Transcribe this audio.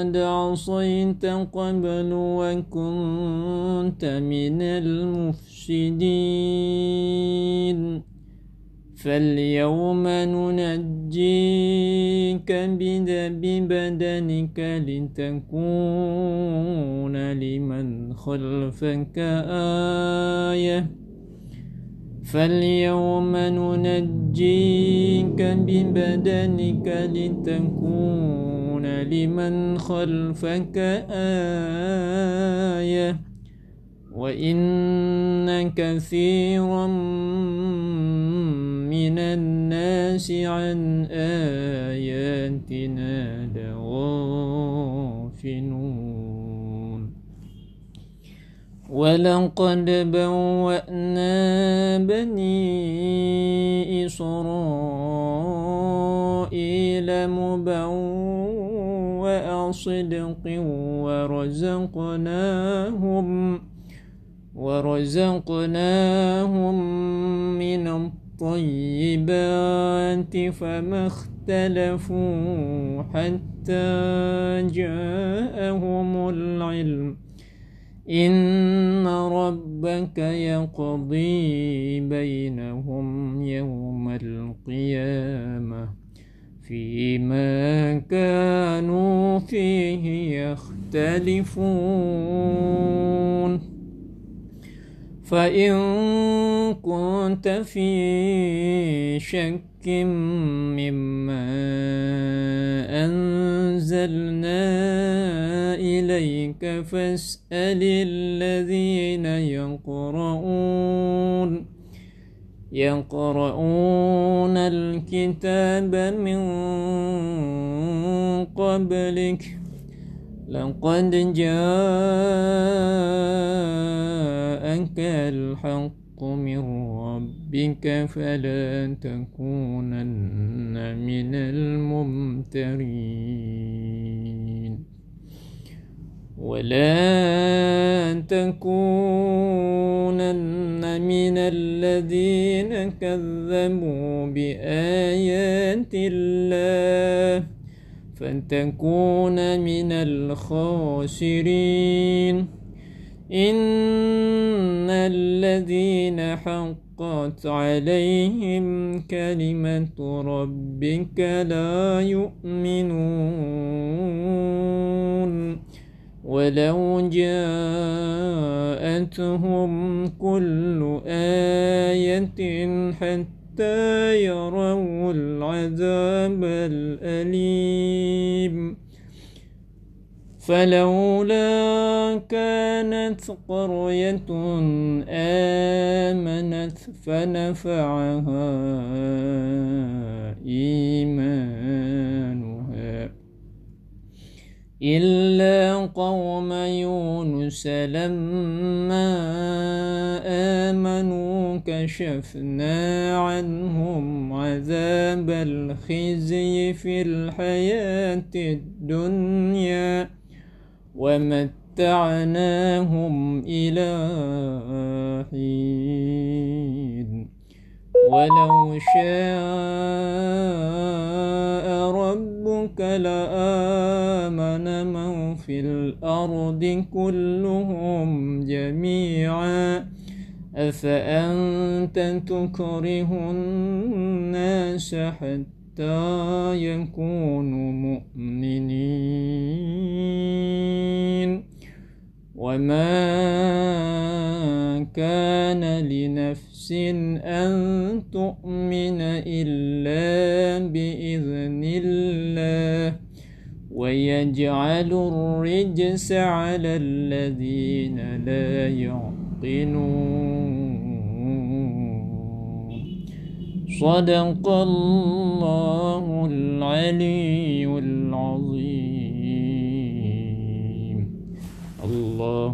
وقد عصيت قبل وكنت من المفسدين. فاليوم ننجيك ببدنك لتكون لمن خلفك آية. فاليوم ننجيك ببدنك لتكون لمن خلفك آية وإن كثيرا من الناس عن آياتنا لغافلون. ولقد بوأنا بني إسرائيل مبوأ صدق ورزقناهم ورزقناهم من الطيبات فما اختلفوا حتى جاءهم العلم. إن ربك يقضي بينهم يوم القيامة. فيما كانوا فيه يختلفون. فإن كنت في شك مما أنزلنا إليك فاسأل الذين يقرؤون. يقرؤون الكتاب من قبلك. لقد جاءك الحق من ربك فلا تكونن من الممترين. ولا تكونن من الذين كذبوا بآيات الله فتكون من الخاسرين. إن الذين حقت عليهم كلمة ربك لا يؤمنون. ولو جاءتهم كل آية حتى يروا العذاب الأليم. فلولا كانت قرية آمنت فنفعها إيمانها إلا قوم يونس لما آمنوا كشفنا عنهم عذاب الخزي في الحياة الدنيا ومتعناهم إلى حين. ولو شاء ربك لآمن من في الأرض كلهم جميعا. أفأنت تكره الناس حتى يكونوا مؤمنين؟ وما كان لنفس أن تؤمن إلا بإذن الله ويجعل الرجس على الذين لا يعقلون. صدق الله العلي العظيم. الله